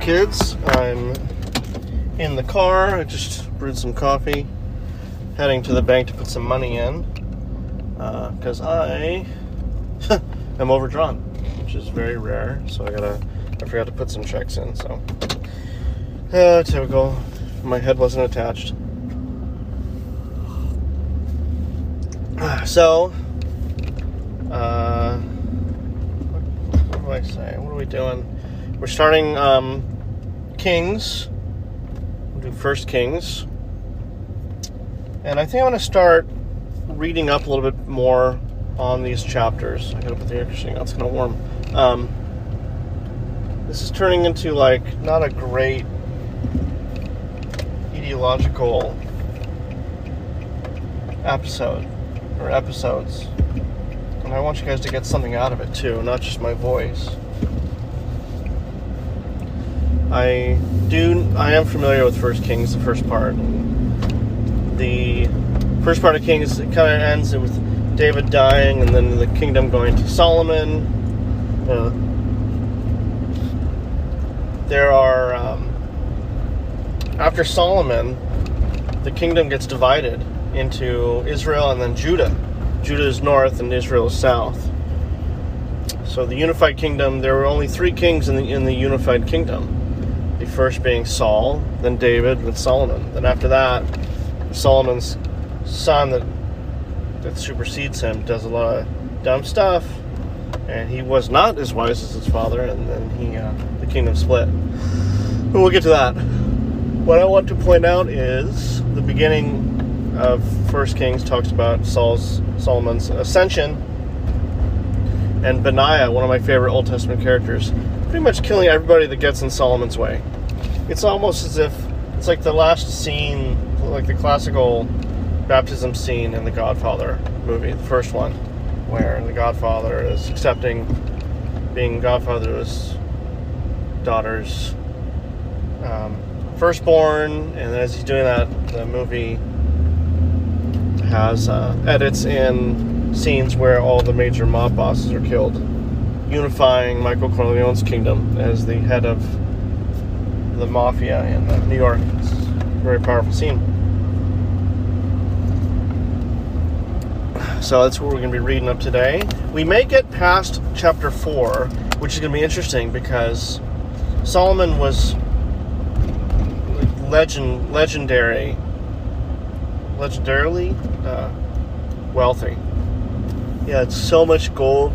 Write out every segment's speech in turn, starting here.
kids. I'm in the car. I just brewed some coffee. Heading to the bank to put some money in. Because I am overdrawn, which is very rare. So I gotta, I forgot to put some checks in. So, uh, typical. My head wasn't attached. So, uh, what do I say? What are we doing? We're starting um, Kings. We'll do First Kings. And I think I'm going to start reading up a little bit more on these chapters. I gotta put the air conditioning on, it's kind of warm. Um, this is turning into like not a great ideological episode or episodes. And I want you guys to get something out of it too, not just my voice. I do. I am familiar with First Kings, the first part. The first part of Kings it kind of ends with David dying, and then the kingdom going to Solomon. Uh, there are um, after Solomon, the kingdom gets divided into Israel and then Judah. Judah is north and Israel is south. So the unified kingdom, there were only three kings in the in the unified kingdom the first being Saul, then David, then Solomon. Then after that, Solomon's son that that supersedes him does a lot of dumb stuff, and he was not as wise as his father, and then he uh, the kingdom split. But we'll get to that. What I want to point out is the beginning of First Kings talks about Saul's Solomon's ascension, and Benaiah, one of my favorite Old Testament characters, pretty much killing everybody that gets in Solomon's way. It's almost as if it's like the last scene, like the classical baptism scene in the Godfather movie, the first one, where the Godfather is accepting being Godfather to his daughter's um, firstborn, and as he's doing that, the movie has uh, edits in scenes where all the major mob bosses are killed unifying Michael Corleone's kingdom as the head of the mafia in uh, New York. It's a very powerful scene. So that's what we're going to be reading up today. We may get past chapter 4, which is going to be interesting because Solomon was legend legendary legendarily uh, wealthy. He had so much gold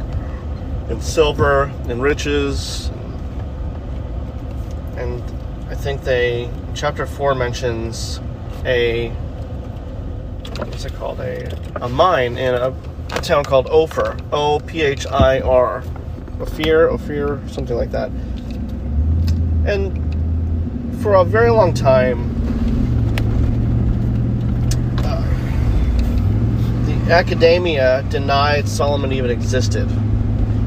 and silver and riches. And I think they, chapter 4 mentions a, what's it called? A, a mine in a, a town called Ophir. O P H I R. Ophir, Ophir, something like that. And for a very long time, uh, the academia denied Solomon even existed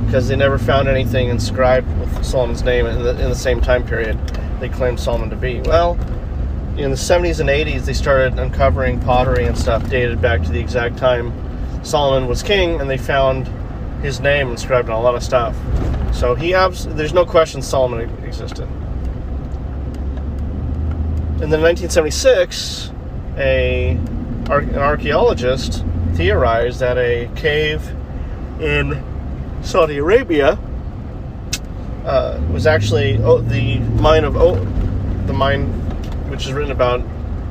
because they never found anything inscribed with Solomon's name in the, in the same time period they claimed Solomon to be. Well, in the 70s and 80s, they started uncovering pottery and stuff dated back to the exact time Solomon was king, and they found his name inscribed on a lot of stuff. So he abs- there's no question Solomon existed. And then in 1976, a an archaeologist theorized that a cave in Saudi Arabia uh, was actually oh, the mine of oh, the mine which is written about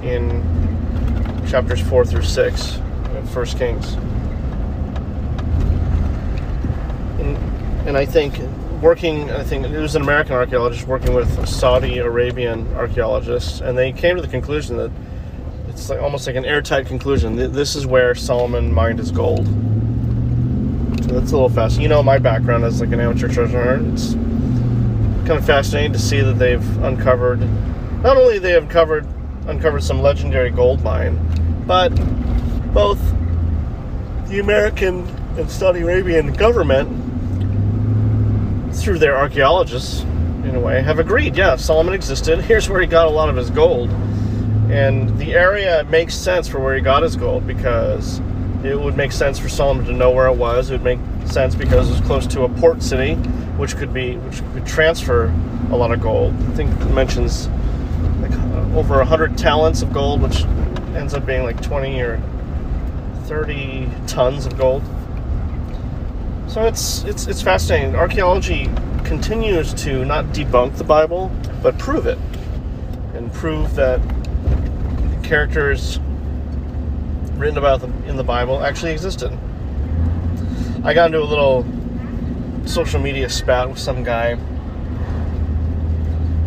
in chapters four through six of First Kings. And, and I think working, I think it was an American archaeologist working with Saudi Arabian archaeologists, and they came to the conclusion that it's like almost like an airtight conclusion. This is where Solomon mined his gold. That's a little fast. You know my background as like an amateur treasure hunter. Kind of fascinating to see that they've uncovered not only they have covered uncovered some legendary gold mine, but both the American and Saudi Arabian government through their archaeologists in a way have agreed, yeah, Solomon existed. Here's where he got a lot of his gold. And the area makes sense for where he got his gold because it would make sense for Solomon to know where it was. It would make sense because it was close to a port city, which could be which could transfer a lot of gold. I think it mentions like uh, over hundred talents of gold, which ends up being like twenty or thirty tons of gold. So it's it's it's fascinating. Archaeology continues to not debunk the Bible, but prove it, and prove that characters written about in the Bible actually existed. I got into a little social media spat with some guy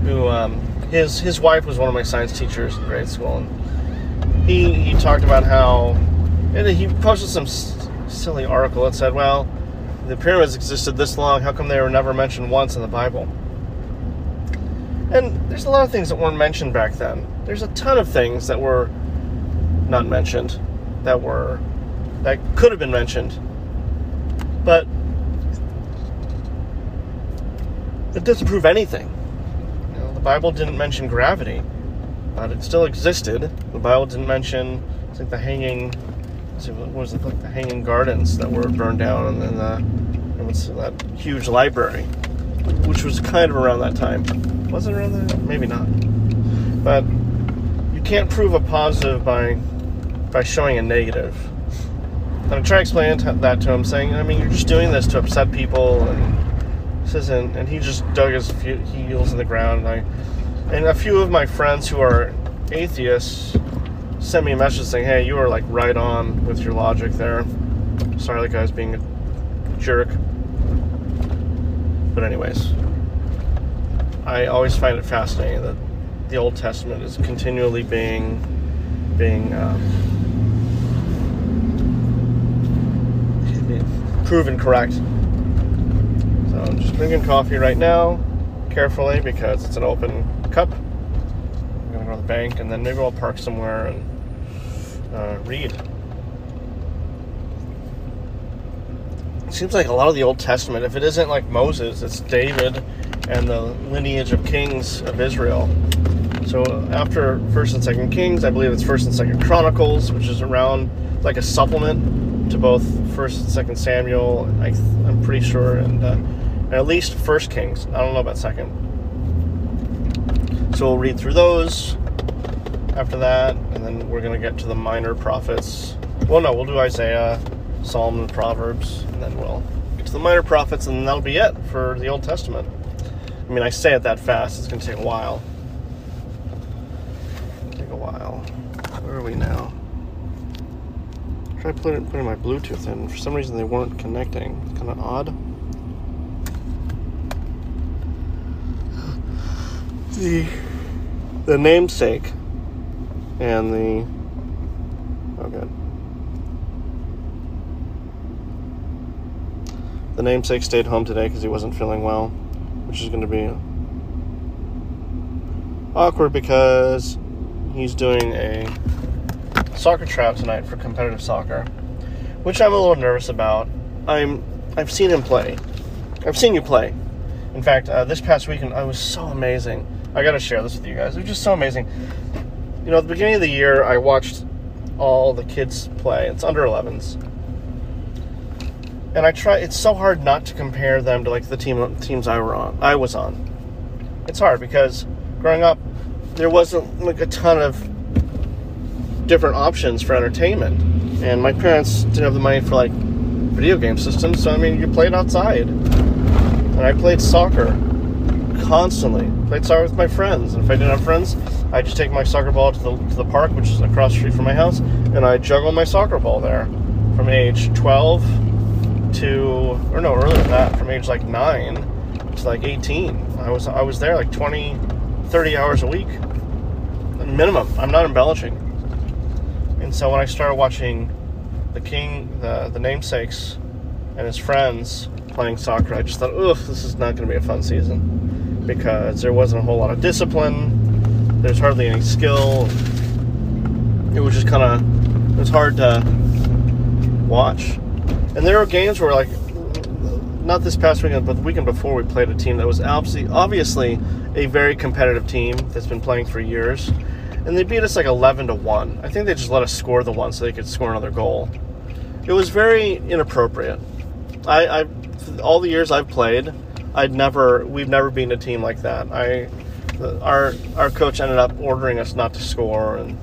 who um, his his wife was one of my science teachers in grade school, and he he talked about how and he posted some s- silly article that said, "Well, the pyramids existed this long. How come they were never mentioned once in the Bible?" And there's a lot of things that weren't mentioned back then. There's a ton of things that were not mentioned that were that could have been mentioned, but it doesn't prove anything. You know, the Bible didn't mention gravity, but it still existed. The Bible didn't mention, think, the hanging. What was it like the hanging gardens that were burned down, and then the what's that huge library, which was kind of around that time. Was it around that? Maybe not. But you can't prove a positive by by showing a negative. And I try to explain that to him, saying, I mean, you're just doing this to upset people, and this isn't. And he just dug his heels in the ground. And, I, and a few of my friends who are atheists sent me a message saying, "Hey, you were like right on with your logic there. Sorry, that guy's being a jerk." But anyways, I always find it fascinating that the Old Testament is continually being being um, proven correct. So I'm just drinking coffee right now, carefully because it's an open cup. I'm gonna go to the bank and then maybe I'll park somewhere and uh, read. It seems like a lot of the Old Testament, if it isn't like Moses, it's David and the lineage of kings of Israel. So after First and Second Kings, I believe it's First and Second Chronicles, which is around like a supplement to both First and Second Samuel. I, am pretty sure, and, uh, and at least First Kings. I don't know about Second. So we'll read through those after that, and then we're gonna get to the minor prophets. Well, no, we'll do Isaiah, Psalm, and Proverbs, and then we'll get to the minor prophets, and that'll be it for the Old Testament. I mean, I say it that fast; it's gonna take a while. Take a while. Where are we now? Try putting putting my Bluetooth in. For some reason, they weren't connecting. It's kind of odd. The the namesake and the oh. The namesake stayed home today because he wasn't feeling well, which is going to be awkward because he's doing a soccer tryout tonight for competitive soccer, which I'm a little nervous about. I'm I've seen him play. I've seen you play. In fact, uh, this past weekend I was so amazing. I got to share this with you guys. It was just so amazing. You know, at the beginning of the year, I watched all the kids play. It's under 11s, and I try. It's so hard not to compare them to like the team teams I were on. I was on. It's hard because growing up, there wasn't like a ton of different options for entertainment. And my parents didn't have the money for like video game systems, so I mean, you played outside. And I played soccer constantly. Played soccer with my friends. And if I didn't have friends, I'd just take my soccer ball to the, to the park, which is across the street from my house, and I'd juggle my soccer ball there from age 12 to, or no, earlier than that, from age like 9 to like 18. I was, I was there like 20, 30 hours a week. Minimum. I'm not embellishing. And so when I started watching the king, the the namesakes, and his friends playing soccer, I just thought, ugh, this is not going to be a fun season because there wasn't a whole lot of discipline. There's hardly any skill. It was just kind of it was hard to watch. And there were games where like not this past weekend, but the weekend before, we played a team that was obviously obviously a very competitive team that's been playing for years and they beat us like 11 to 1. I think they just let us score the one so they could score another goal. it was very inappropriate. I, I all the years I've played, I'd never we've never been a team like that. I our our coach ended up ordering us not to score, and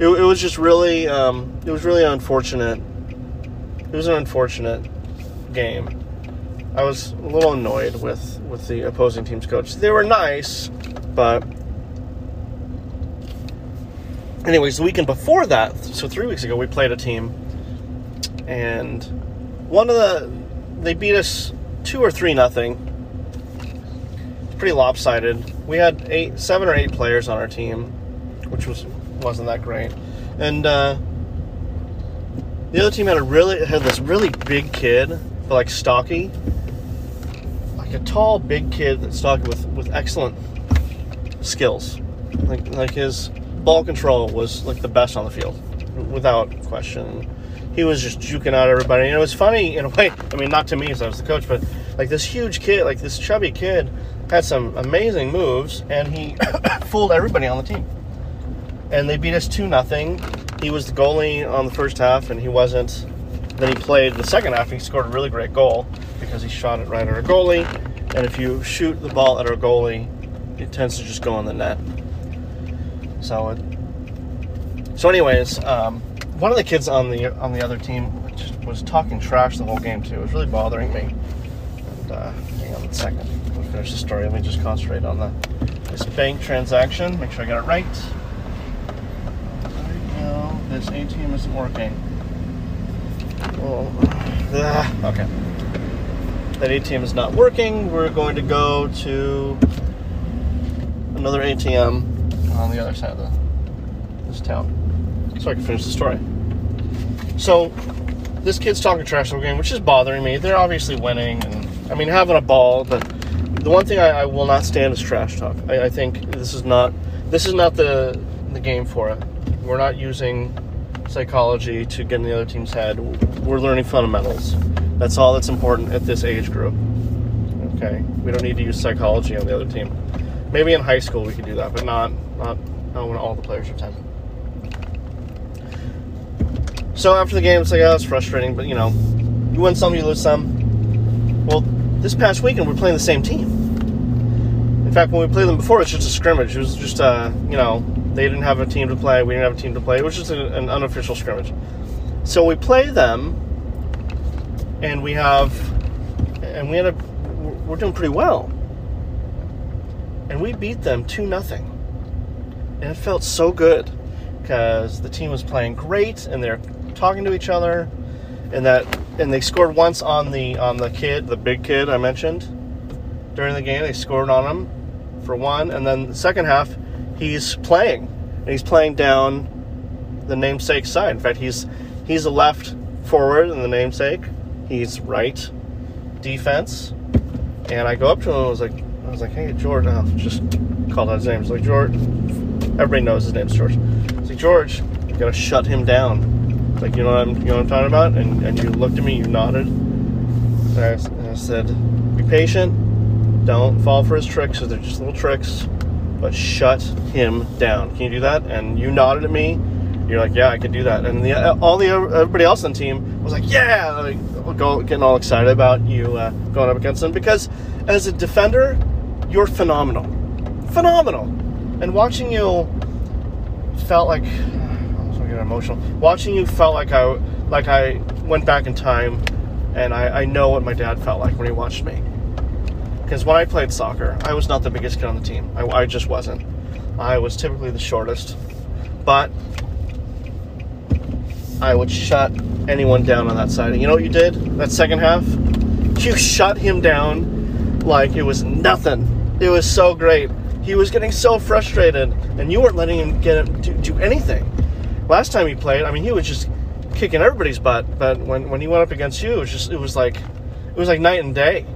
it, it was just really um, it was really unfortunate. It was an unfortunate game. I was a little annoyed with with the opposing team's coach. They were nice, but anyways, the weekend before that, so three weeks ago, we played a team, and one of the they beat us two or three nothing. Pretty lopsided. We had eight, seven or eight players on our team, which was wasn't that great, and uh, the other team had a really had this really big kid, but like stocky, like a tall, big kid that's stocky with with excellent skills, like like his ball control was like the best on the field, without question he was just juking out everybody. And it was funny in a way. I mean, not to me as I was the coach, but like this huge kid, like this chubby kid, had some amazing moves, and he fooled everybody on the team. And they beat us two nothing. He was the goalie on the first half, and he wasn't. Then he played the second half. He scored a really great goal because he shot it right at our goalie. And if you shoot the ball at our goalie, it tends to just go in the net. So, it, so anyways, um, one of the kids on the on the other team was talking trash the whole game too. It was really bothering me. And uh, hang on a second. We'll finish the story. Let me just concentrate on the this bank transaction. Make sure I got it right. No, this ATM isn't working. Oh, okay. That ATM is not working. We're going to go to another ATM on the other side of the, this town so I can finish the story. So this kid's talking trash the game, which is bothering me. They're obviously winning, and I mean having a ball. But the one thing I, I will not stand is trash talk. I, I, think this is not this is not the the game for it. We're not using psychology to get in the other team's head. We're learning fundamentals. That's all that's important at this age group. Okay, we don't need to use psychology on the other team. Maybe in high school we could do that, but not not, not when all the players are 10. So after the game, it's like, oh, it's frustrating, but you know, you win some, you lose some. Well, this past weekend, we're playing the same team. In fact, when we played them before, it was just a scrimmage. It was just, uh, you know, they didn't have a team to play, we didn't have a team to play. It was just a, an unofficial scrimmage. So we play them, and we have, and we end up, we're doing pretty well. And we beat them 2 nothing, And it felt so good because the team was playing great and they're talking to each other, and that and they scored once on the on the kid, the big kid I mentioned during the game. They scored on him for one, and then the second half he's playing and he's playing down the namesake side. In fact, he's he's a left forward in the namesake. He's right defense, and I go up to him. and I was like, I was like, hey George, I just called out his name. It's like George. Everybody knows his name's George. It's like George, you gotta shut him down like, you know what I'm, you know what I'm talking about? And, and you looked at me, you nodded. And I, and I said, be patient. Don't fall for his tricks, because they're just little tricks. But shut him down. Can you do that? And you nodded at me. You're like, yeah, I could do that. And the, all the everybody else on the team was like, yeah, like, go, getting all excited about you uh, going up against him because as a defender, you're phenomenal, phenomenal. And watching you felt like get emotional. Watching you felt like I like I went back in time, and I, I know what my dad felt like when he watched me. Because when I played soccer, I was not the biggest kid on the team. I, I just wasn't. I was typically the shortest, but I would shut anyone down on that side. And you know what you did? That second half, you shut him down like it was nothing. It was so great. He was getting so frustrated, and you weren't letting him get him do, do anything last time he played, I mean, he was just kicking everybody's butt. But when, when he went up against you, it was just it was like it was like night and day.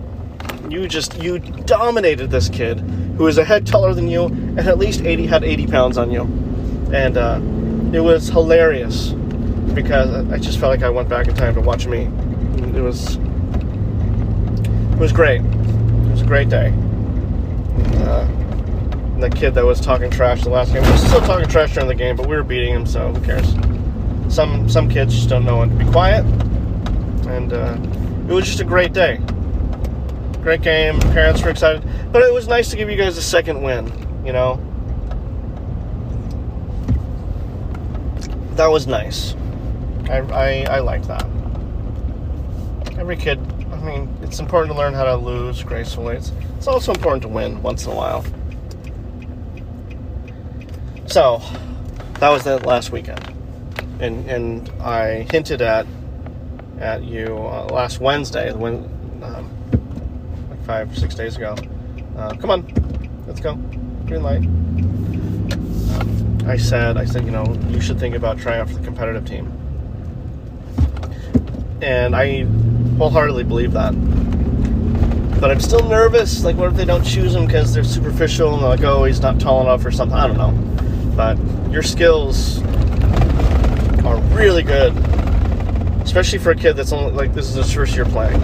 You just you dominated this kid who was a head taller than you and at least 80 had 80 pounds on you, and uh, it was hilarious because I just felt like I went back in time to watch me. It was it was great. It was a great day. The kid that was talking trash the last game. We were still talking trash during the game, but we were beating him, so who cares? some some kids just don't know when to be quiet, and uh, it was just a great day. Great game. Parents were excited, but it was nice to give you guys a second win. You know, that was nice. I I, I like that. Every kid. I mean, it's important to learn how to lose gracefully. It's, it's also important to win once in a while. So, that was that last weekend, and and I hinted at at you uh, last Wednesday, when um, like five six days ago. Uh, come on, let's go, green light. Um, I said I said you know you should think about trying out for the competitive team, and I wholeheartedly believe that. But I'm still nervous. Like, what if they don't choose him because they're superficial and they're like, oh, he's not tall enough or something? I don't know but your skills are really good, especially for a kid that's only like this is his first year playing.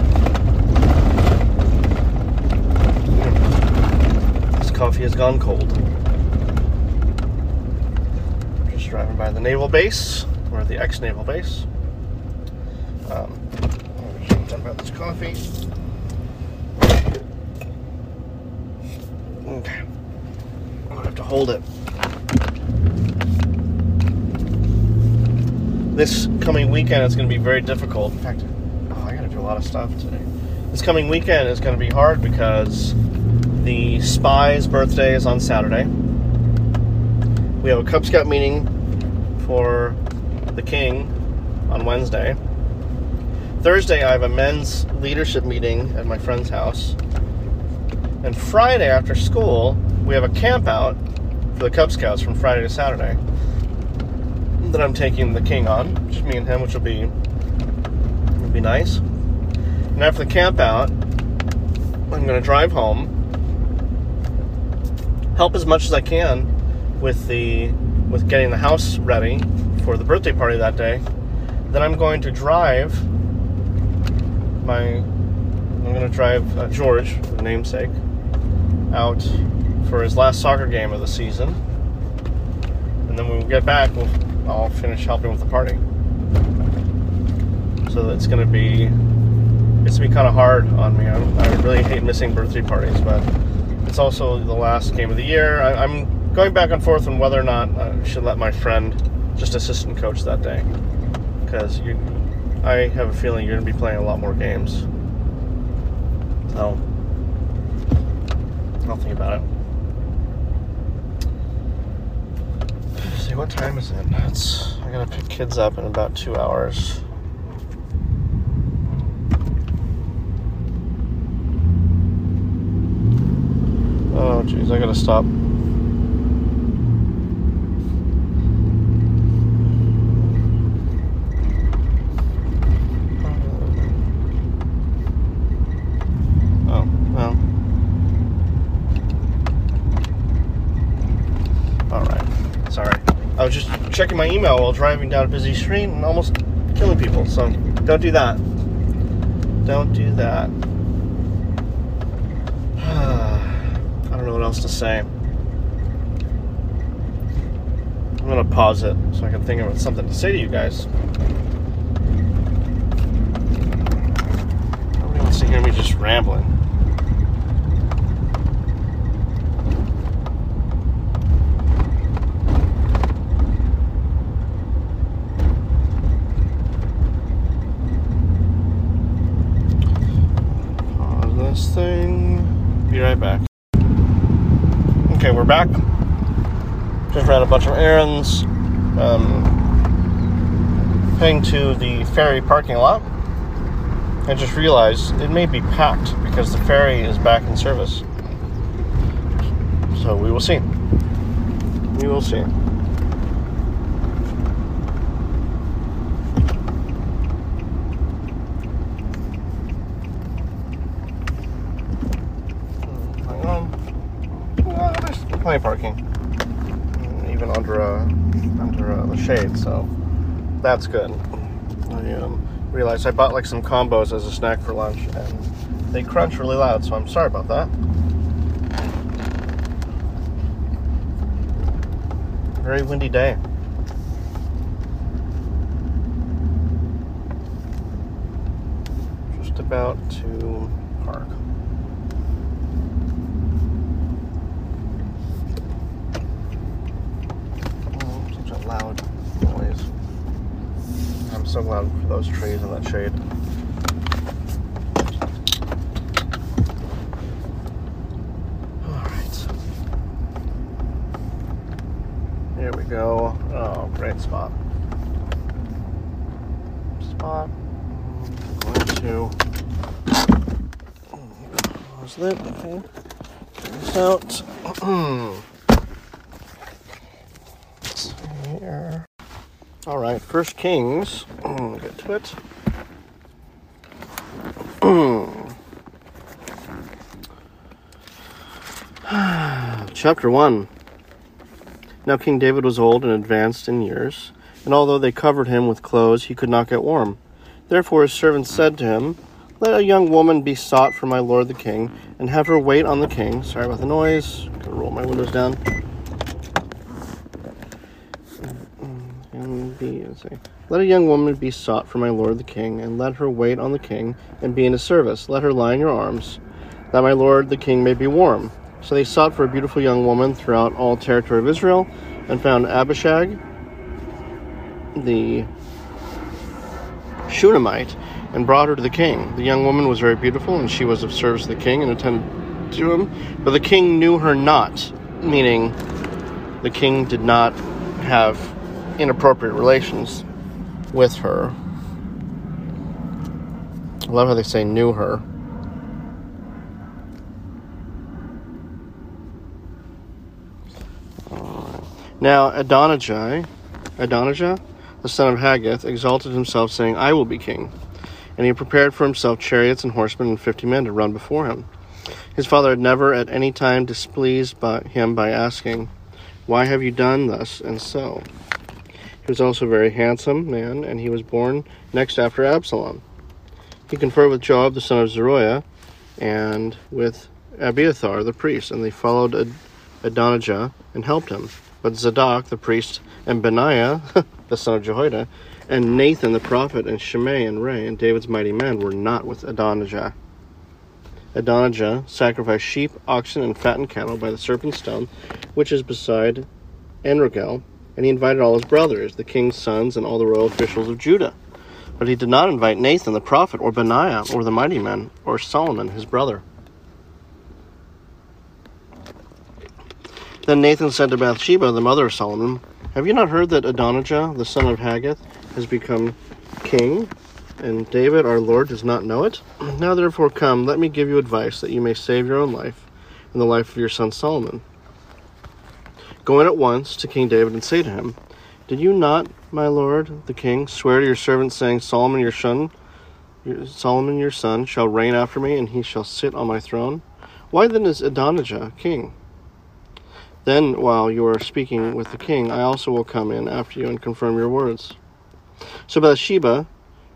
This coffee has gone cold. Just driving by the naval base, or the ex-naval base. Um, done about this coffee. Okay. I'm gonna have to hold it. This coming weekend it's going to be very difficult. In fact, oh, I got to do a lot of stuff today. This coming weekend is going to be hard because the spy's birthday is on Saturday. We have a Cub Scout meeting for the King on Wednesday. Thursday, I have a men's leadership meeting at my friend's house. And Friday after school, we have a camp out for the Cub Scouts from Friday to Saturday that I'm taking the king on, just me and him, which will be will be nice. And after the camp out, I'm going to drive home, help as much as I can with the with getting the house ready for the birthday party that day. Then I'm going to drive my I'm going to drive uh, George, the namesake, out for his last soccer game of the season. And then when we get back, we'll I'll finish helping with the party. So it's going to be it's to be kind of hard on me. I, I, really hate missing birthday parties, but it's also the last game of the year. I, am going back and forth on whether or not I should let my friend just assistant coach that day because you, I have a feeling you're going to be playing a lot more games. So I'll think about it. See, what time is it? It's, I gotta pick kids up in about two hours. Oh, jeez, I gotta stop. I was just checking my email while driving down a busy street and almost killing people. So don't do that. Don't do that. I don't know what else to say. I'm gonna pause it so I can think of something to say to you guys. Nobody wants to hear me just rambling. Right back. Okay, we're back. Just ran a bunch of errands. Um, heading to the ferry parking lot. I just realized it may be packed because the ferry is back in service. So we will see. We will see. plenty of parking, mm, even under a, under a, the shade. So that's good. I um, realized I bought like some combos as a snack for lunch, and they crunch really loud. So I'm sorry about that. Very windy day. Just about to those trees and that shade. Alright. Here we go. Oh, great spot. Spot. I'm going to close that. Okay. Get this out. All right, First Kings. Chapter 1 Now King David was old and advanced in years, and although they covered him with clothes, he could not get warm. Therefore his servants said to him, Let a young woman be sought for my lord the king, and have her wait on the king. Sorry about the noise. Gonna roll my windows down. And be, let's see. Let a young woman be sought for my lord the king, and let her wait on the king, and be in his service. Let her lie in your arms, that my lord the king may be warm. So they sought for a beautiful young woman throughout all territory of Israel, and found Abishag, the Shunammite, and brought her to the king. The young woman was very beautiful, and she was of service to the king and attended to him. But the king knew her not, meaning the king did not have inappropriate relations with her. I love how they say knew her. Now Adonijah, Adonijah, the son of Haggith, exalted himself, saying, I will be king. And he prepared for himself chariots and horsemen and fifty men to run before him. His father had never at any time displeased by him by asking, Why have you done thus and so? He was also a very handsome man, and he was born next after Absalom. He conferred with Joab the son of Zeruiah, and with Abiathar the priest, and they followed Ad- Adonijah and helped him. But Zadok the priest, and Benaiah the son of Jehoiada, and Nathan the prophet, and Shimei and Rei, and David's mighty men were not with Adonijah. Adonijah sacrificed sheep, oxen, and fattened cattle by the serpent stone, which is beside Enrogel, and he invited all his brothers, the king's sons, and all the royal officials of Judah. But he did not invite Nathan the prophet, or Benaiah, or the mighty men, or Solomon his brother. Then Nathan said to Bathsheba, the mother of Solomon, Have you not heard that Adonijah, the son of Haggith, has become king, and David our Lord does not know it? Now therefore come, let me give you advice, that you may save your own life, and the life of your son Solomon. Go in at once to King David and say to him, Did you not, my lord the king, swear to your servant, saying, Solomon your son, your, Solomon your son, shall reign after me, and he shall sit on my throne? Why then is Adonijah king? Then, while you are speaking with the king, I also will come in after you and confirm your words. So Bathsheba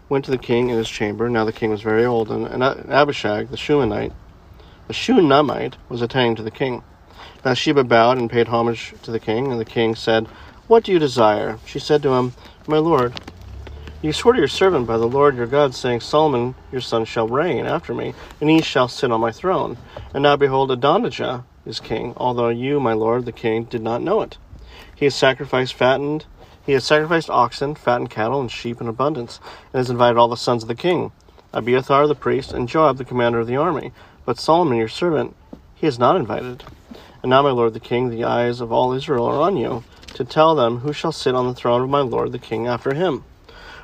went to the king in his chamber. Now the king was very old, and, and Abishag, the Shunammite, the Shunammite, was attending to the king. Bathsheba bowed and paid homage to the king, and the king said, What do you desire? She said to him, My lord, you swore to your servant by the Lord your God, saying, Solomon your son shall reign after me, and he shall sit on my throne. And now behold, Adonijah is king, although you, my lord the king, did not know it. He has sacrificed fattened he has sacrificed oxen, fattened cattle, and sheep in abundance, and has invited all the sons of the king, Abiathar the priest, and Joab the commander of the army. But Solomon your servant he is not invited. And now, my lord the king, the eyes of all Israel are on you, to tell them who shall sit on the throne of my lord the king after him.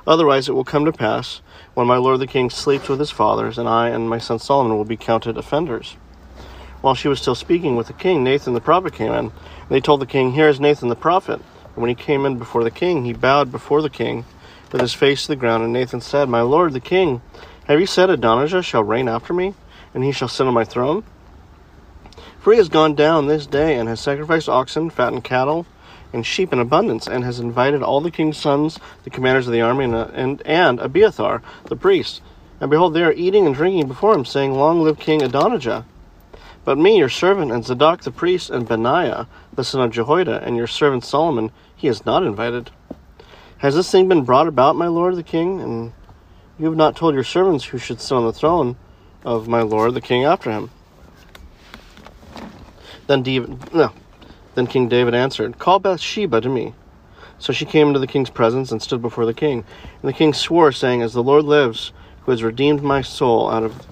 Otherwise it will come to pass, when my lord the king sleeps with his fathers, and I and my son Solomon will be counted offenders. While she was still speaking with the king, Nathan the prophet came in. And they told the king, Here is Nathan the prophet. And when he came in before the king, he bowed before the king, with his face to the ground. And Nathan said, My lord the king, have you said Adonijah shall reign after me, and he shall sit on my throne? For he has gone down this day, and has sacrificed oxen, fattened cattle, and sheep in abundance, and has invited all the king's sons, the commanders of the army, and, uh, and, and Abiathar, the priest. And behold, they are eating and drinking before him, saying, Long live King Adonijah. But me, your servant, and Zadok the priest, and Benaiah, the son of Jehoiada, and your servant Solomon, he is not invited. Has this thing been brought about, my lord the king, and You have not told your servants who should sit on the throne of my lord the king after him. Then David, no, then King David answered, Call Bathsheba to me. So she came into the king's presence and stood before the king. And the king swore, saying, As the Lord lives, who has redeemed my soul out of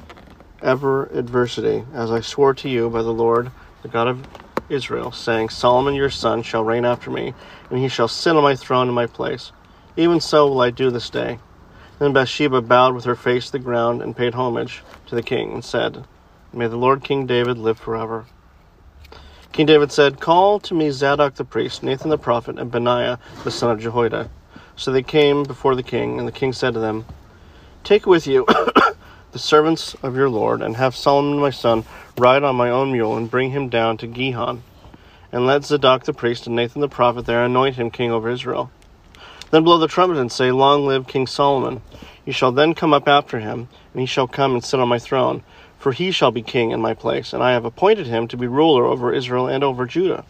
ever adversity, as I swore to you by the Lord, the God of Israel, saying, Solomon your son shall reign after me, and he shall sit on my throne in my place. Even so will I do this day. Then Bathsheba bowed with her face to the ground and paid homage to the king, and said, May the Lord King David live forever. King David said, Call to me Zadok the priest, Nathan the prophet, and Benaiah the son of Jehoiada. So they came before the king, and the king said to them, Take with you the servants of your Lord, and have Solomon my son ride on my own mule, and bring him down to Gihon. And let Zadok the priest and Nathan the prophet there anoint him king over Israel. Then blow the trumpet and say, Long live King Solomon. You shall then come up after him, and he shall come and sit on my throne for he shall be king in my place, and I have appointed him to be ruler over Israel and over Judah.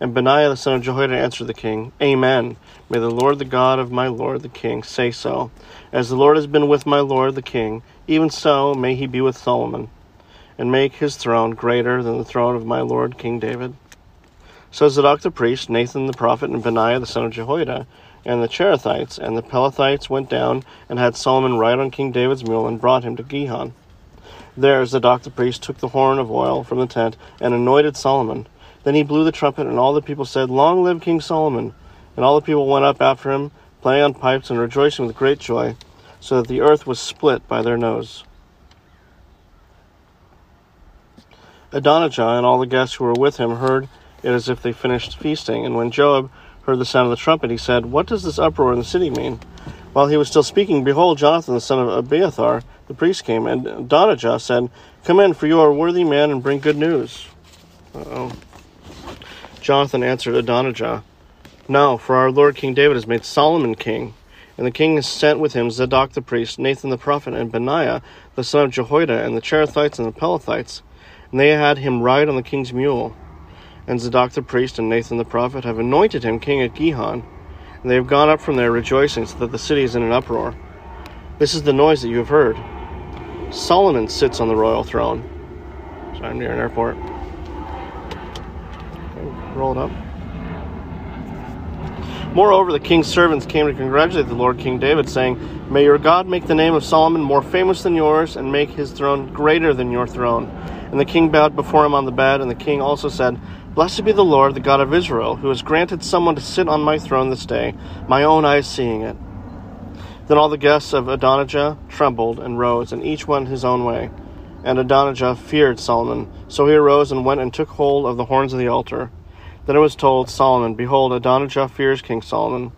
And Benaiah the son of Jehoiada answered the king, Amen. May the Lord the God of my lord the king say so. As the Lord has been with my lord the king, even so may he be with Solomon, and make his throne greater than the throne of my lord King David. So Zadok the priest, Nathan the prophet, and Benaiah the son of Jehoiada, and the Cherethites and the Pelethites went down and had Solomon ride on King David's mule and brought him to Gihon. There Zadok the priest took the horn of oil from the tent and anointed Solomon. Then he blew the trumpet, and all the people said, Long live King Solomon! And all the people went up after him, playing on pipes and rejoicing with great joy, so that the earth was split by their nose. Adonijah and all the guests who were with him heard it as if they finished feasting. And when Joab heard the sound of the trumpet, he said, What does this uproar in the city mean? While he was still speaking, behold, Jonathan the son of Abiathar the priest came, and Adonijah said, Come in, for you are a worthy man, and bring good news. Uh-oh. Jonathan answered Adonijah, No, for our Lord King David has made Solomon king, and the king has sent with him Zadok the priest, Nathan the prophet, and Benaiah the son of Jehoiada, and the Cherethites and the Pelethites, and they had him ride on the king's mule. And Zadok the priest and Nathan the prophet have anointed him king at Gihon, and they have gone up from there rejoicing, so that the city is in an uproar. This is the noise that you have heard. Solomon sits on the royal throne. So I'm near an airport. Roll it up. Moreover, the king's servants came to congratulate the Lord King David, saying, May your God make the name of Solomon more famous than yours, and make his throne greater than your throne. And the king bowed before him on the bed, and the king also said, Blessed be the Lord, the God of Israel, who has granted someone to sit on my throne this day, my own eyes seeing it. Then all the guests of Adonijah trembled and rose, and each went his own way. And Adonijah feared Solomon. So he arose and went and took hold of the horns of the altar. Then it was told Solomon, Behold, Adonijah fears King Solomon.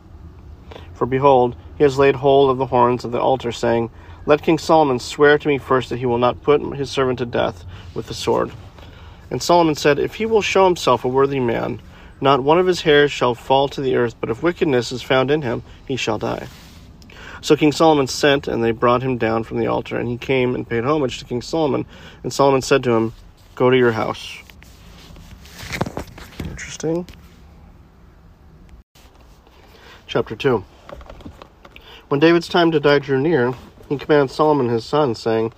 For behold, he has laid hold of the horns of the altar, saying, Let King Solomon swear to me first that he will not put his servant to death with the sword. And Solomon said, If he will show himself a worthy man, not one of his hairs shall fall to the earth, but if wickedness is found in him, he shall die. So King Solomon sent, and they brought him down from the altar, and he came and paid homage to King Solomon. And Solomon said to him, Go to your house. Interesting. Chapter 2 When David's time to die drew near, he commanded Solomon his son, saying,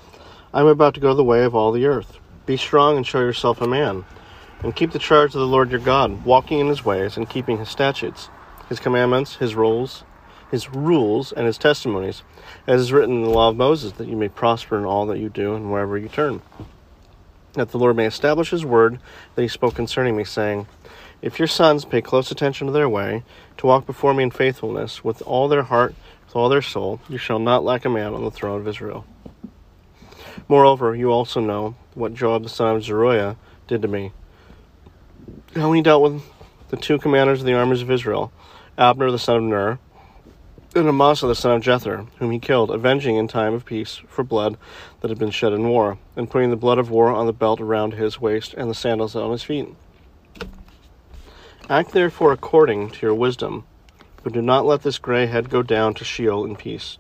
I am about to go the way of all the earth. Be strong and show yourself a man, and keep the charge of the Lord your God, walking in his ways and keeping his statutes, his commandments, his rules, his rules and his testimonies, as is written in the law of Moses, that you may prosper in all that you do and wherever you turn. That the Lord may establish his word that he spoke concerning me, saying, If your sons pay close attention to their way, to walk before me in faithfulness, with all their heart, with all their soul, you shall not lack a man on the throne of Israel. Moreover, you also know what Joab the son of Zeruiah did to me. How he dealt with the two commanders of the armies of Israel, Abner the son of Ner, and Amasa the son of Jether, whom he killed, avenging in time of peace for blood that had been shed in war, and putting the blood of war on the belt around his waist and the sandals on his feet. Act therefore according to your wisdom, but do not let this gray head go down to Sheol in peace,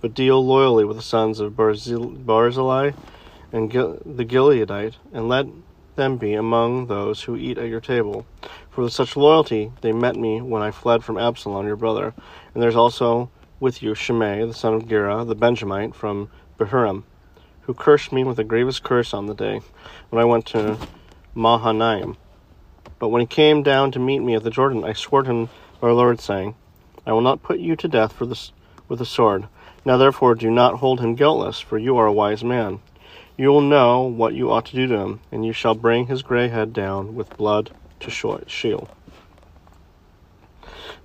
but deal loyally with the sons of Barzillai and the Gileadite, and let them be among those who eat at your table. For with such loyalty they met me when I fled from Absalom your brother, and there's also with you Shimei, the son of Gera, the Benjamite from Bahurim, who cursed me with a grievous curse on the day when I went to Mahanaim. But when he came down to meet me at the Jordan, I swore to him the Lord, saying, I will not put you to death for this, with the sword. Now therefore do not hold him guiltless, for you are a wise man. You will know what you ought to do to him, and you shall bring his gray head down with blood to Sheol.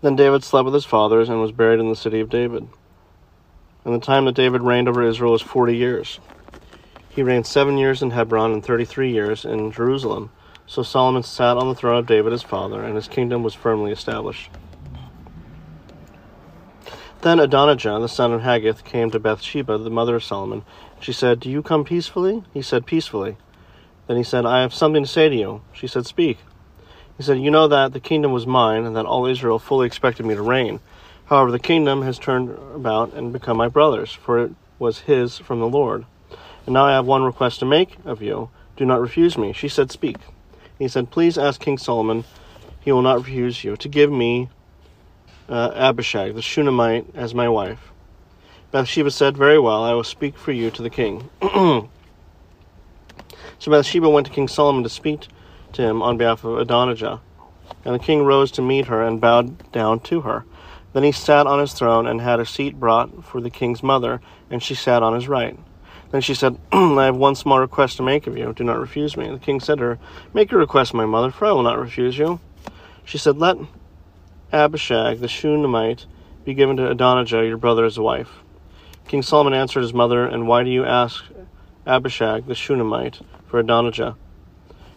Then David slept with his fathers and was buried in the city of David. And the time that David reigned over Israel was forty years. He reigned seven years in Hebron and thirty three years in Jerusalem. So Solomon sat on the throne of David his father, and his kingdom was firmly established. Then Adonijah, the son of Haggith, came to Bathsheba, the mother of Solomon. She said, Do you come peacefully? He said, Peacefully. Then he said, I have something to say to you. She said, Speak. He said, You know that the kingdom was mine, and that all Israel fully expected me to reign. However, the kingdom has turned about and become my brother's, for it was his from the Lord. And now I have one request to make of you. Do not refuse me. She said, Speak. He said, Please ask King Solomon, he will not refuse you, to give me uh, Abishag, the Shunammite, as my wife. Bathsheba said, Very well, I will speak for you to the king. so Bathsheba went to King Solomon to speak to him on behalf of Adonijah. And the king rose to meet her and bowed down to her. Then he sat on his throne and had a seat brought for the king's mother, and she sat on his right. Then she said, I have one small request to make of you. Do not refuse me. The king said to her, Make your request, my mother, for I will not refuse you. She said, Let Abishag the Shunammite be given to Adonijah your brother as a wife. King Solomon answered his mother, And why do you ask Abishag the Shunammite for Adonijah?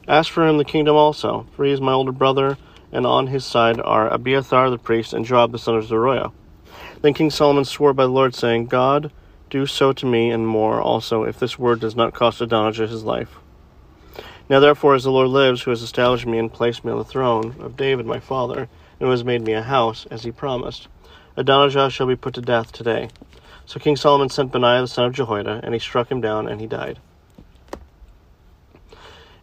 Ask for him the kingdom also, for he is my older brother, and on his side are Abiathar the priest and Joab the son of Zeruiah. Then King Solomon swore by the Lord, saying, God, do so to me and more also, if this word does not cost Adonijah his life. Now therefore, as the Lord lives, who has established me and placed me on the throne of David my father, and who has made me a house, as he promised. Adonijah shall be put to death today. So King Solomon sent Benaiah the son of Jehoiada, and he struck him down, and he died.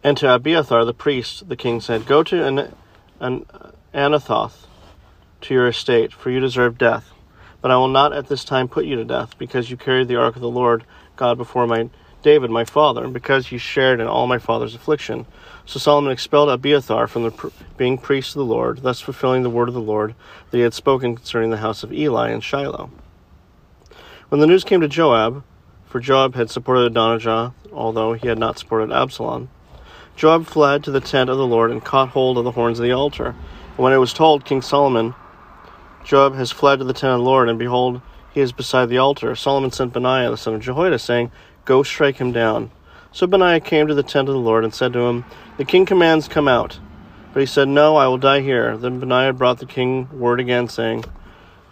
And to Abiathar the priest, the king said, Go to an, an Anathoth to your estate, for you deserve death. But I will not at this time put you to death, because you carried the ark of the Lord God before my David my father, and because you shared in all my father's affliction. So Solomon expelled Abiathar from pr- being priest of the Lord, thus fulfilling the word of the Lord that he had spoken concerning the house of Eli and Shiloh. When the news came to Joab, for Joab had supported Adonijah, although he had not supported Absalom, Joab fled to the tent of the Lord and caught hold of the horns of the altar. And when it was told King Solomon, Joab has fled to the tent of the Lord, and behold, he is beside the altar, Solomon sent Benaiah the son of Jehoiada, saying, Go strike him down. So Benaiah came to the tent of the Lord and said to him, The king commands, come out. But he said, No, I will die here. Then Benaiah brought the king word again, saying,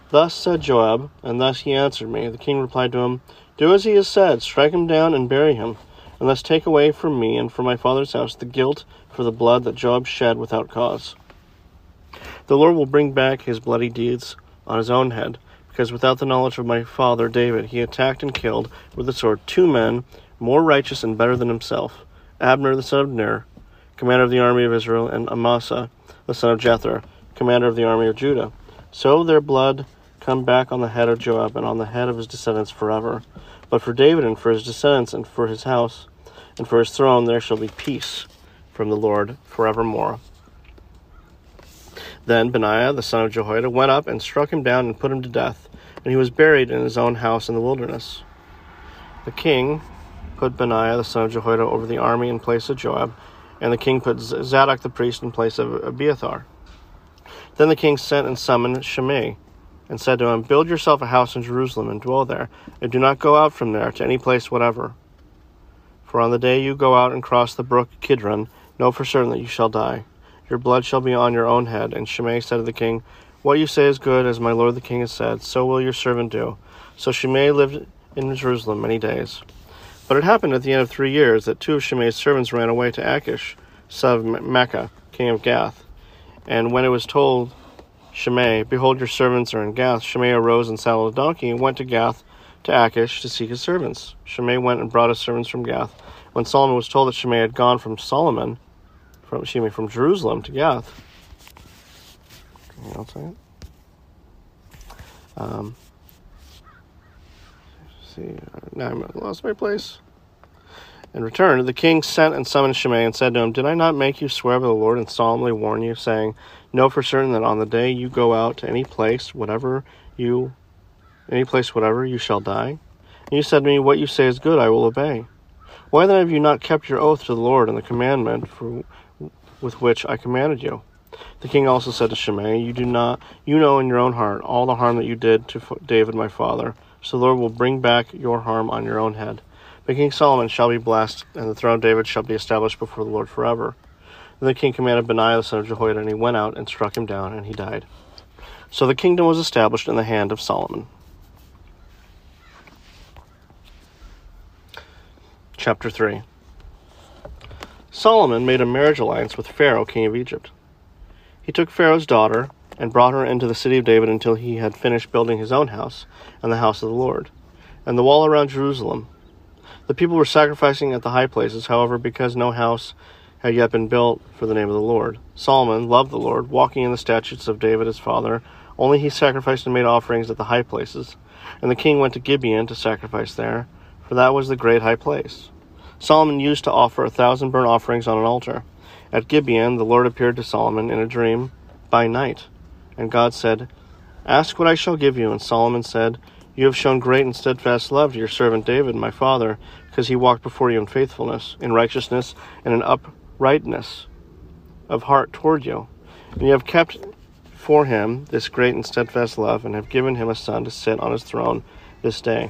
Thus said Joab, and thus he answered me. The king replied to him, Do as he has said, strike him down and bury him, and thus take away from me and from my father's house the guilt for the blood that Joab shed without cause. The Lord will bring back his bloody deeds on his own head, because without the knowledge of my father David, he attacked and killed with the sword two men more righteous and better than himself Abner the son of Ner, commander of the army of Israel, and Amasa the son of Jether, commander of the army of Judah. So their blood come back on the head of Joab and on the head of his descendants forever. But for David and for his descendants and for his house and for his throne there shall be peace from the Lord forevermore. Then Benaiah the son of Jehoiada went up and struck him down and put him to death and he was buried in his own house in the wilderness. The king put Benaiah the son of Jehoiada over the army in place of Joab, and the king put Zadok the priest in place of Abiathar. Then the king sent and summoned Shimei, and said to him, Build yourself a house in Jerusalem and dwell there, and do not go out from there to any place whatever. For on the day you go out and cross the brook Kidron, know for certain that you shall die. Your blood shall be on your own head. And Shimei said to the king, what you say is good, as my lord the king has said, so will your servant do. So Shimei lived in Jerusalem many days. But it happened at the end of three years that two of Shimei's servants ran away to Achish, son of Maacah, king of Gath. And when it was told Shimei, Behold, your servants are in Gath, Shimei arose and saddled a donkey and went to Gath to Achish to seek his servants. Shimei went and brought his servants from Gath. When Solomon was told that Shimei had gone from Solomon, from Shimei from Jerusalem to Gath, I'll say it. Um, see, now I lost my place. In return, the king sent and summoned Shimei and said to him, Did I not make you swear by the Lord and solemnly warn you, saying, Know for certain that on the day you go out to any place, whatever you, any place, whatever, you shall die? And you said to me, What you say is good, I will obey. Why then have you not kept your oath to the Lord and the commandment for, with which I commanded you? The king also said to Shimei, You do not, you know in your own heart all the harm that you did to David my father. So the Lord will bring back your harm on your own head. But King Solomon shall be blessed, and the throne of David shall be established before the Lord forever. Then the king commanded Benaiah the son of Jehoiada, and he went out and struck him down, and he died. So the kingdom was established in the hand of Solomon. Chapter 3 Solomon made a marriage alliance with Pharaoh, king of Egypt. He took Pharaoh's daughter and brought her into the city of David until he had finished building his own house and the house of the Lord, and the wall around Jerusalem the people were sacrificing at the high places, however, because no house had yet been built for the name of the Lord. Solomon loved the Lord, walking in the statutes of David his father. Only he sacrificed and made offerings at the high places. And the king went to Gibeon to sacrifice there, for that was the great high place. Solomon used to offer a thousand burnt offerings on an altar. At Gibeon, the Lord appeared to Solomon in a dream by night. And God said, Ask what I shall give you. And Solomon said, You have shown great and steadfast love to your servant David, my father, because he walked before you in faithfulness, in righteousness, and in uprightness of heart toward you. And you have kept for him this great and steadfast love, and have given him a son to sit on his throne this day.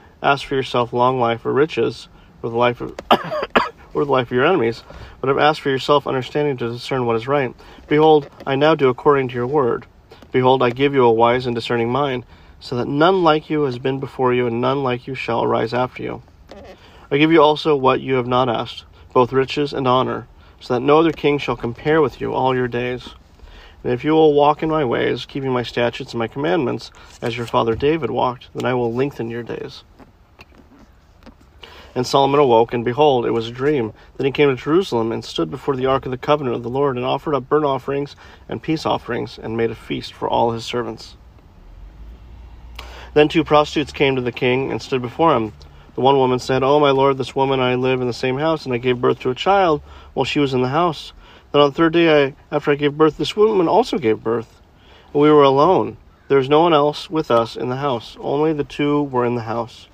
asked for yourself long life or riches, or the life of or the life of your enemies, but have asked for yourself understanding to discern what is right. Behold, I now do according to your word. Behold, I give you a wise and discerning mind, so that none like you has been before you, and none like you shall arise after you. I give you also what you have not asked, both riches and honor, so that no other king shall compare with you all your days. And if you will walk in my ways, keeping my statutes and my commandments, as your father David walked, then I will lengthen your days. And Solomon awoke, and behold, it was a dream. Then he came to Jerusalem, and stood before the ark of the covenant of the Lord, and offered up burnt offerings and peace offerings, and made a feast for all his servants. Then two prostitutes came to the king, and stood before him. The one woman said, Oh, my lord, this woman and I live in the same house, and I gave birth to a child while she was in the house. Then on the third day, I, after I gave birth, this woman also gave birth. And we were alone. There was no one else with us in the house. Only the two were in the house.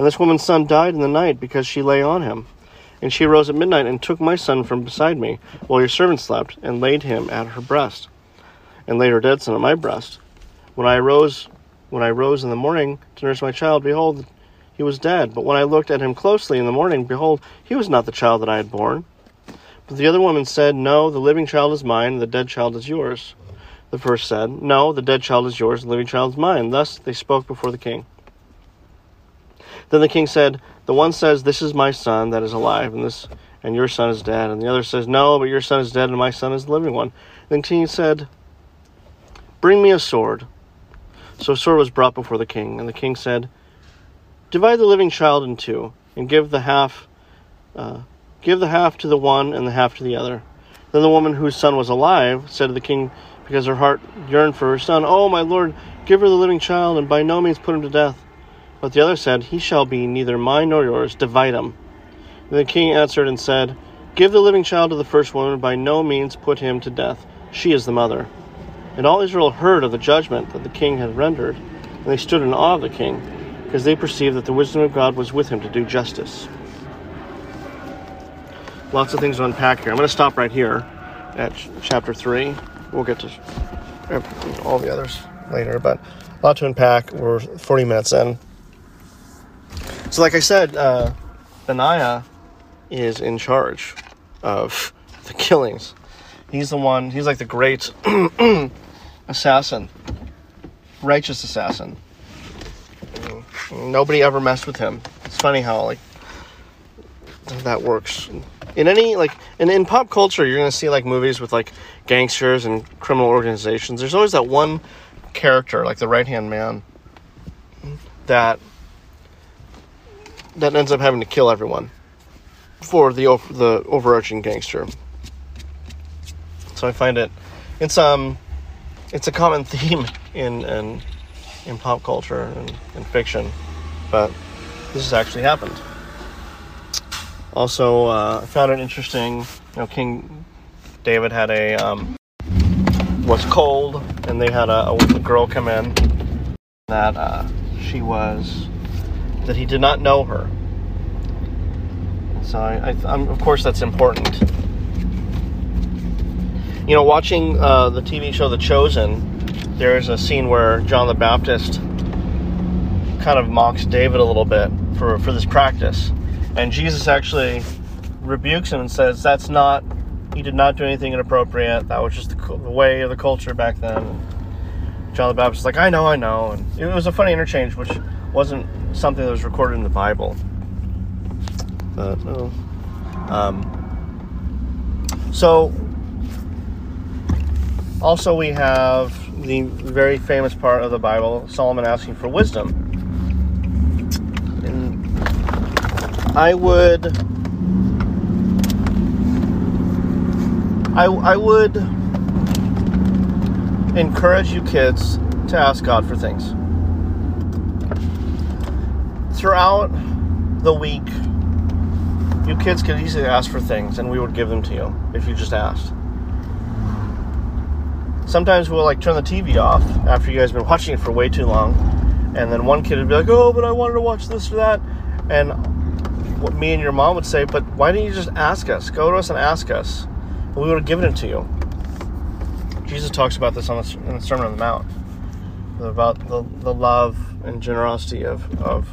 And this woman's son died in the night because she lay on him. And she arose at midnight and took my son from beside me, while your servant slept, and laid him at her breast, and laid her dead son at my breast. When I arose, when I rose in the morning to nurse my child, behold, he was dead. But when I looked at him closely in the morning, behold, he was not the child that I had borne. But the other woman said, No, the living child is mine, the dead child is yours. The first said, No, the dead child is yours, the living child is mine. Thus they spoke before the king. Then the king said, The one says, This is my son that is alive, and this and your son is dead. And the other says, No, but your son is dead, and my son is the living one. Then the king said, Bring me a sword. So a sword was brought before the king, and the king said, Divide the living child in two, and give the half, uh, give the half to the one and the half to the other. Then the woman whose son was alive said to the king, because her heart yearned for her son, Oh, my lord, give her the living child, and by no means put him to death. But the other said, He shall be neither mine nor yours, divide him. And the king answered and said, Give the living child to the first woman, by no means put him to death. She is the mother. And all Israel heard of the judgment that the king had rendered, and they stood in awe of the king because they perceived that the wisdom of God was with him to do justice. Lots of things to unpack here. I'm going to stop right here at chapter 3. We'll get to all the others later, but a lot to unpack. We're 40 minutes in. So, like I said, uh, is in charge of the killings. He's the one, he's like the great assassin, righteous assassin Nobody ever messed with him. It's funny how like that works. In any like in, in pop culture, you're gonna see like movies with like gangsters and criminal organizations. There's always that one character, like the right hand man, that that ends up having to kill everyone for the the overarching gangster. So I find it it's um it's a common theme in in in pop culture and in fiction, but this has actually happened. Also, uh, I found it interesting. You know, King David had a um, was cold, and they had a, a girl come in that uh, she was that he did not know her. So, I, I, of course, that's important. You know, watching uh, the TV show The Chosen, there's a scene where John the Baptist kind of mocks David a little bit for, for this practice. And Jesus actually rebukes him and says, That's not, he did not do anything inappropriate. That was just the, the way of the culture back then. John the Baptist is like, I know, I know. And it was a funny interchange, which wasn't something that was recorded in the Bible. But. Um, so, also, we have the very famous part of the Bible Solomon asking for wisdom. And I would. I, I would encourage you kids to ask God for things. Throughout the week, you kids could easily ask for things and we would give them to you if you just asked sometimes we'll like turn the TV off after you guys been watching it for way too long, and then one kid would be like, "Oh, but I wanted to watch this or that," and what me and your mom would say, "But why didn't you just ask us? Go to us and ask us, and we would have given it to you." Jesus talks about this on the, in the Sermon on the Mount about the, the love and generosity of, of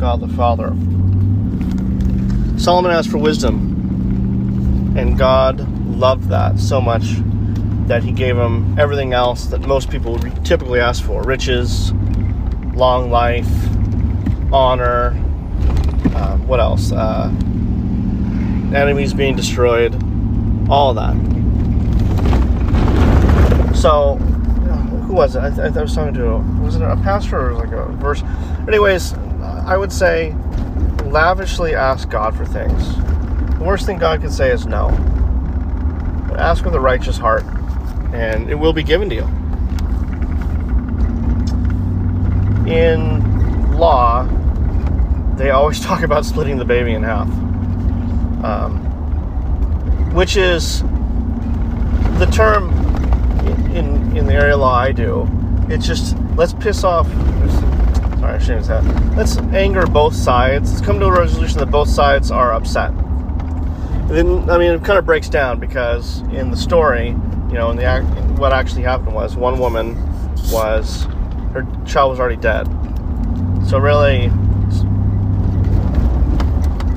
God the Father. Solomon asked for wisdom, and God loved that so much that he gave him everything else that most people would typically ask for riches, long life, honor, uh, what else? Uh, enemies being destroyed, all that. So, who was it? I, I was talking to, was it a pastor or like a verse? Anyways, I would say lavishly ask God for things. The worst thing God can say is no. But ask with a righteous heart and it will be given to you. In law, they always talk about splitting the baby in half, um, which is the term in in the area law I do. It's just let's piss off. I that. Let's anger both sides. Let's come to a resolution that both sides are upset. And then, I mean, it kind of breaks down because in the story, you know, and the what actually happened was one woman was her child was already dead. So really,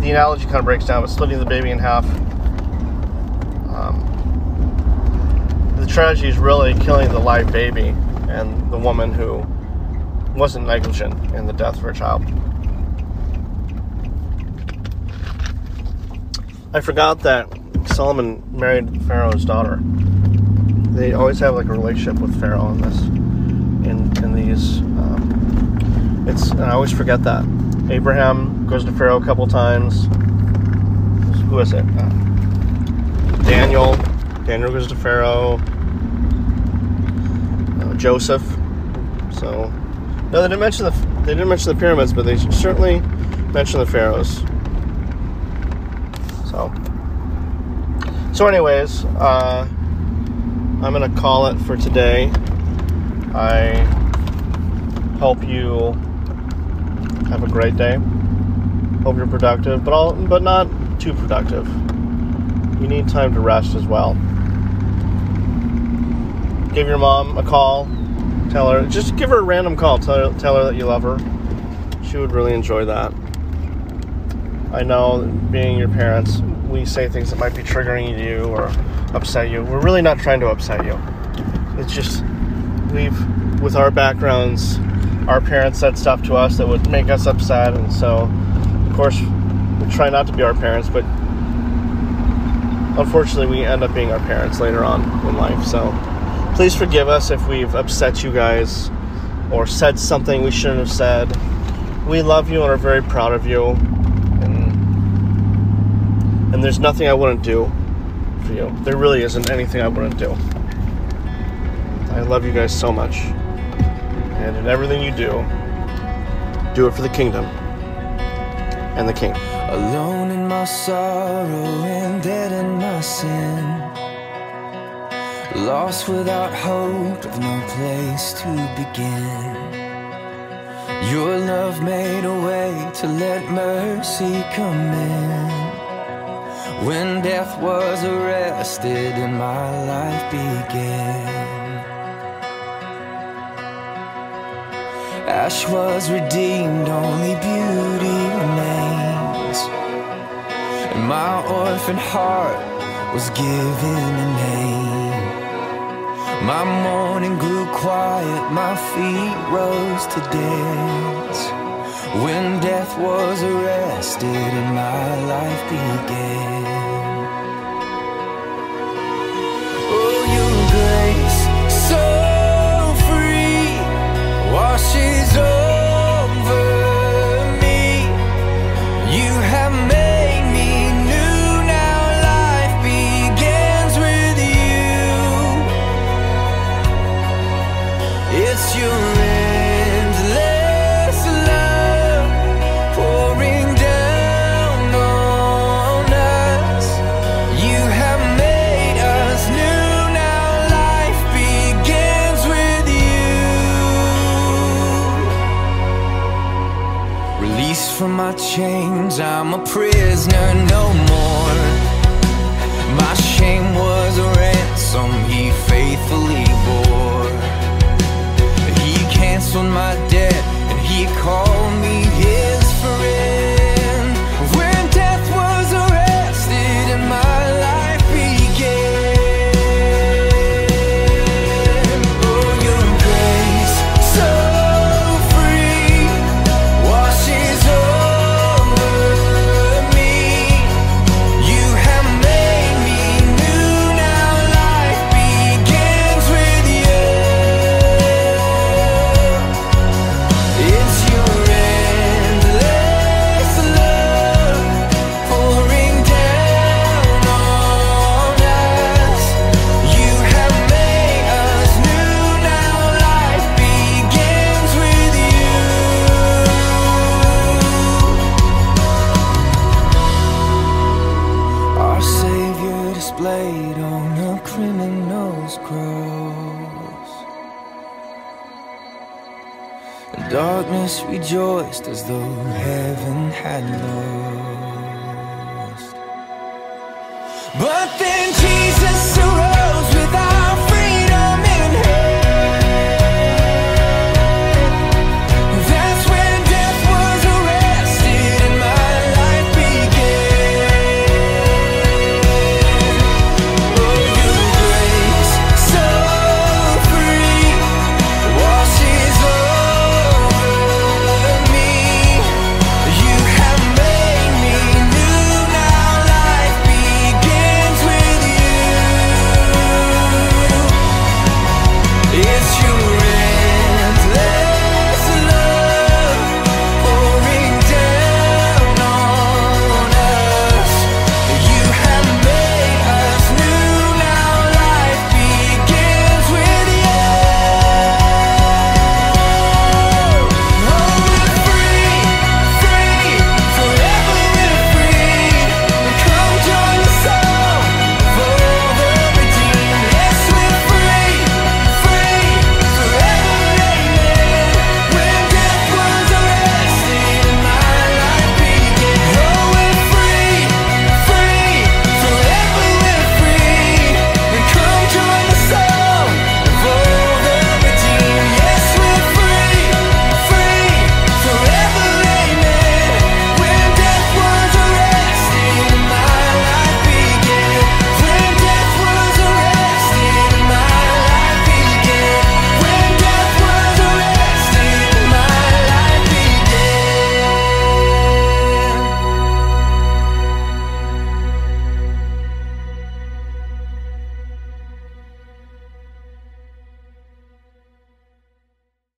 the analogy kind of breaks down, but splitting the baby in half. Um, the tragedy is really killing the live baby and the woman who wasn't negligent in the death of her child. I forgot that Solomon married Pharaoh's daughter they always have like a relationship with Pharaoh in this, in in these. Um, it's and I always forget that Abraham goes to Pharaoh a couple times. Who is it? Uh, Daniel. Daniel goes to Pharaoh. Uh, Joseph. So no, they didn't mention the they didn't mention the pyramids, but they certainly mentioned the pharaohs. So. So, anyways, uh, I'm to call it for today. I hope you have a great day. Hope you're productive, but all, but not too productive. You need time to rest as well. Give your mom a call. Tell her, just give her a random call. Tell her, tell her that you love her. She would really enjoy that. I know, being your parents, we say things that might be triggering you or upset you. We're really not trying to upset you. It's just we've, with our backgrounds our parents said stuff to us that would make us upset, and so, of course, we try not to be our parents, but unfortunately, we end up being our parents later on in life. So, please forgive us if we've upset you guys or said something we shouldn't have said. We love you and are very proud of you, and and there's nothing I wouldn't do for you. There really isn't anything I wouldn't do. I love you guys so much. And in everything you do, do it for the kingdom and the king. Alone in my sorrow and dead in my sin. Lost without hope, with no place to begin. Your love made a way to let mercy come in. When death was arrested and my life began. Ash was redeemed, only beauty remains. And my orphan heart was given a name. My mourning grew quiet, my feet rose to dance. When death was arrested and my life began. Oh, your grace, so free, washes over my chains, I'm a prisoner no